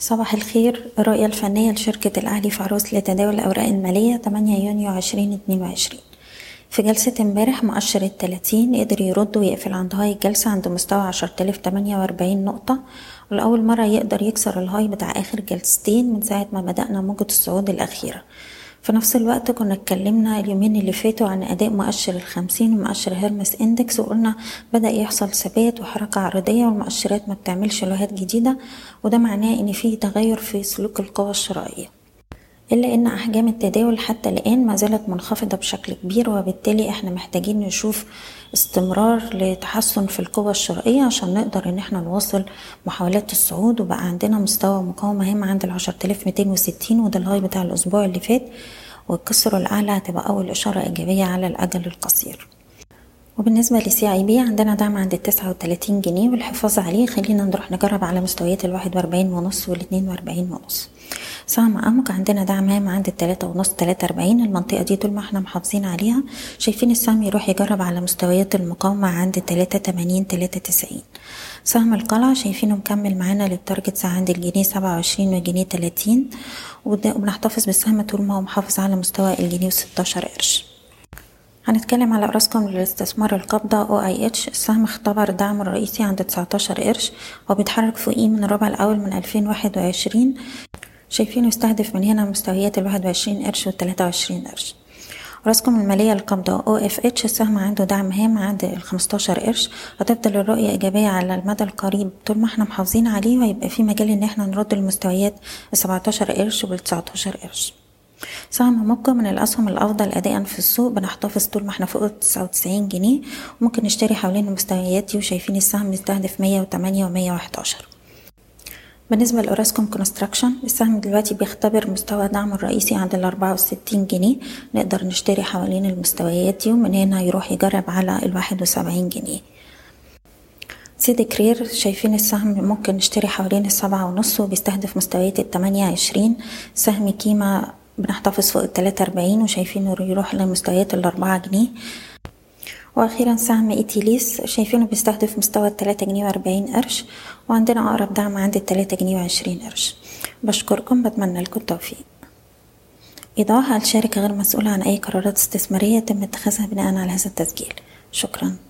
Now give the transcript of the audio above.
صباح الخير الرؤية الفنية لشركة الأهلي فاروس لتداول الأوراق المالية 8 يونيو 2022 في جلسة امبارح مؤشر التلاتين قدر يرد ويقفل عند high الجلسة عند مستوى عشرة آلاف تمانية وأربعين نقطة. ولأول مرة يقدر يكسر ال high بتاع آخر جلستين من ساعة ما بدأنا موجة الصعود الأخيرة. في نفس الوقت كنا اتكلمنا اليومين اللي فاتوا عن أداء مؤشر الخمسين ومؤشر هيرمس index وقلنا بدأ يحصل ثبات وحركة عرضية والمؤشرات ما بتعملش low هات جديدة وده معناه إن في تغير في سلوك القوى الشرائية. إلا إن أحجام التداول حتى الآن ما زالت منخفضة بشكل كبير وبالتالي إحنا محتاجين نشوف استمرار لتحسن في القوة الشرائية عشان نقدر إن إحنا نواصل محاولات الصعود. وبقى عندنا مستوى مقاومة هام عند ميتين وستين وده ال high بتاع الأسبوع اللي فات. والكسر الأعلى هتبقى أول إشارة إيجابية على الأجل القصير. وبالنسبة ل CIB عندنا دعم عند التسعة وتلاتين جنيه والحفاظ عليه. خلينا نروح نجرب على مستويات الواحد وأربعين ونص والاتنين وأربعين ونص. سهم أموك عندنا دعم هام عند التلاتة ونص تلاتة أربعين. المنطقة دي طول ما إحنا محافظين عليها شايفين السهم يروح يجرب على مستويات المقاومة عند تلاتة تمانين تلاتة تسعين. سهم القلعة شايفينه مكمل معانا لل targets عند الجنيه سبعة وعشرين والجنيه تلاتين. وبنحتفظ بالسهم طول ما هو محافظ على مستوى الجنيه وستاشر قرش. هنتكلم على أوراسكوم للاستثمار القابضة إتش. السهم اختبر دعم الرئيسي عند 19 قرش وبيتحرك فوقيه من الربع الأول من 2021 شايفينه يستهدف من هنا مستويات ال 21 قرش وال 23 قرش. راسكم المالية القابضة إتش. السهم عنده دعم هام عند ال 15 قرش. هتفضل الرؤية إيجابية على المدى القريب. طول ما إحنا محافظين عليه وهيبقى في مجال إن إحنا نرد المستويات ال 17 قرش وال 19 قرش. سهم موقع من الأسهم الأفضل أداء في السوق بنحتفظ طول ما إحنا فوق التسعة وتسعين جنيه وممكن نشتري حوالين المستويات دي وشايفين السهم مستهدف مية وتمانية ومية وحداشر. بالنسبة لأوراسكوم كونستراكشن السهم دلوقتي بيختبر مستوى دعم الرئيسي عند الأربعة وستين جنيه نقدر نشتري حوالين المستويات دي ومن هنا يروح يجرب على الواحد وسبعين جنيه. سيدي كرير شايفين السهم ممكن نشتري حوالين السبعة ونص وبيستهدف مستويات التمانية عشرين سهم كيما بنحتفظ فوق التلاتة أربعين وشايفينه يروح لمستويات الأربعة جنيه. وأخيرا سهم إيتيليس شايفينه بيستهدف مستوى التلاتة جنيه وأربعين قرش وعندنا أقرب دعم عند التلاتة جنيه وعشرين قرش. بشكركم بتمنى لكم التوفيق. إيضاح الشركة غير مسؤولة عن أي قرارات استثمارية تم اتخاذها بناء على هذا التسجيل. شكراً.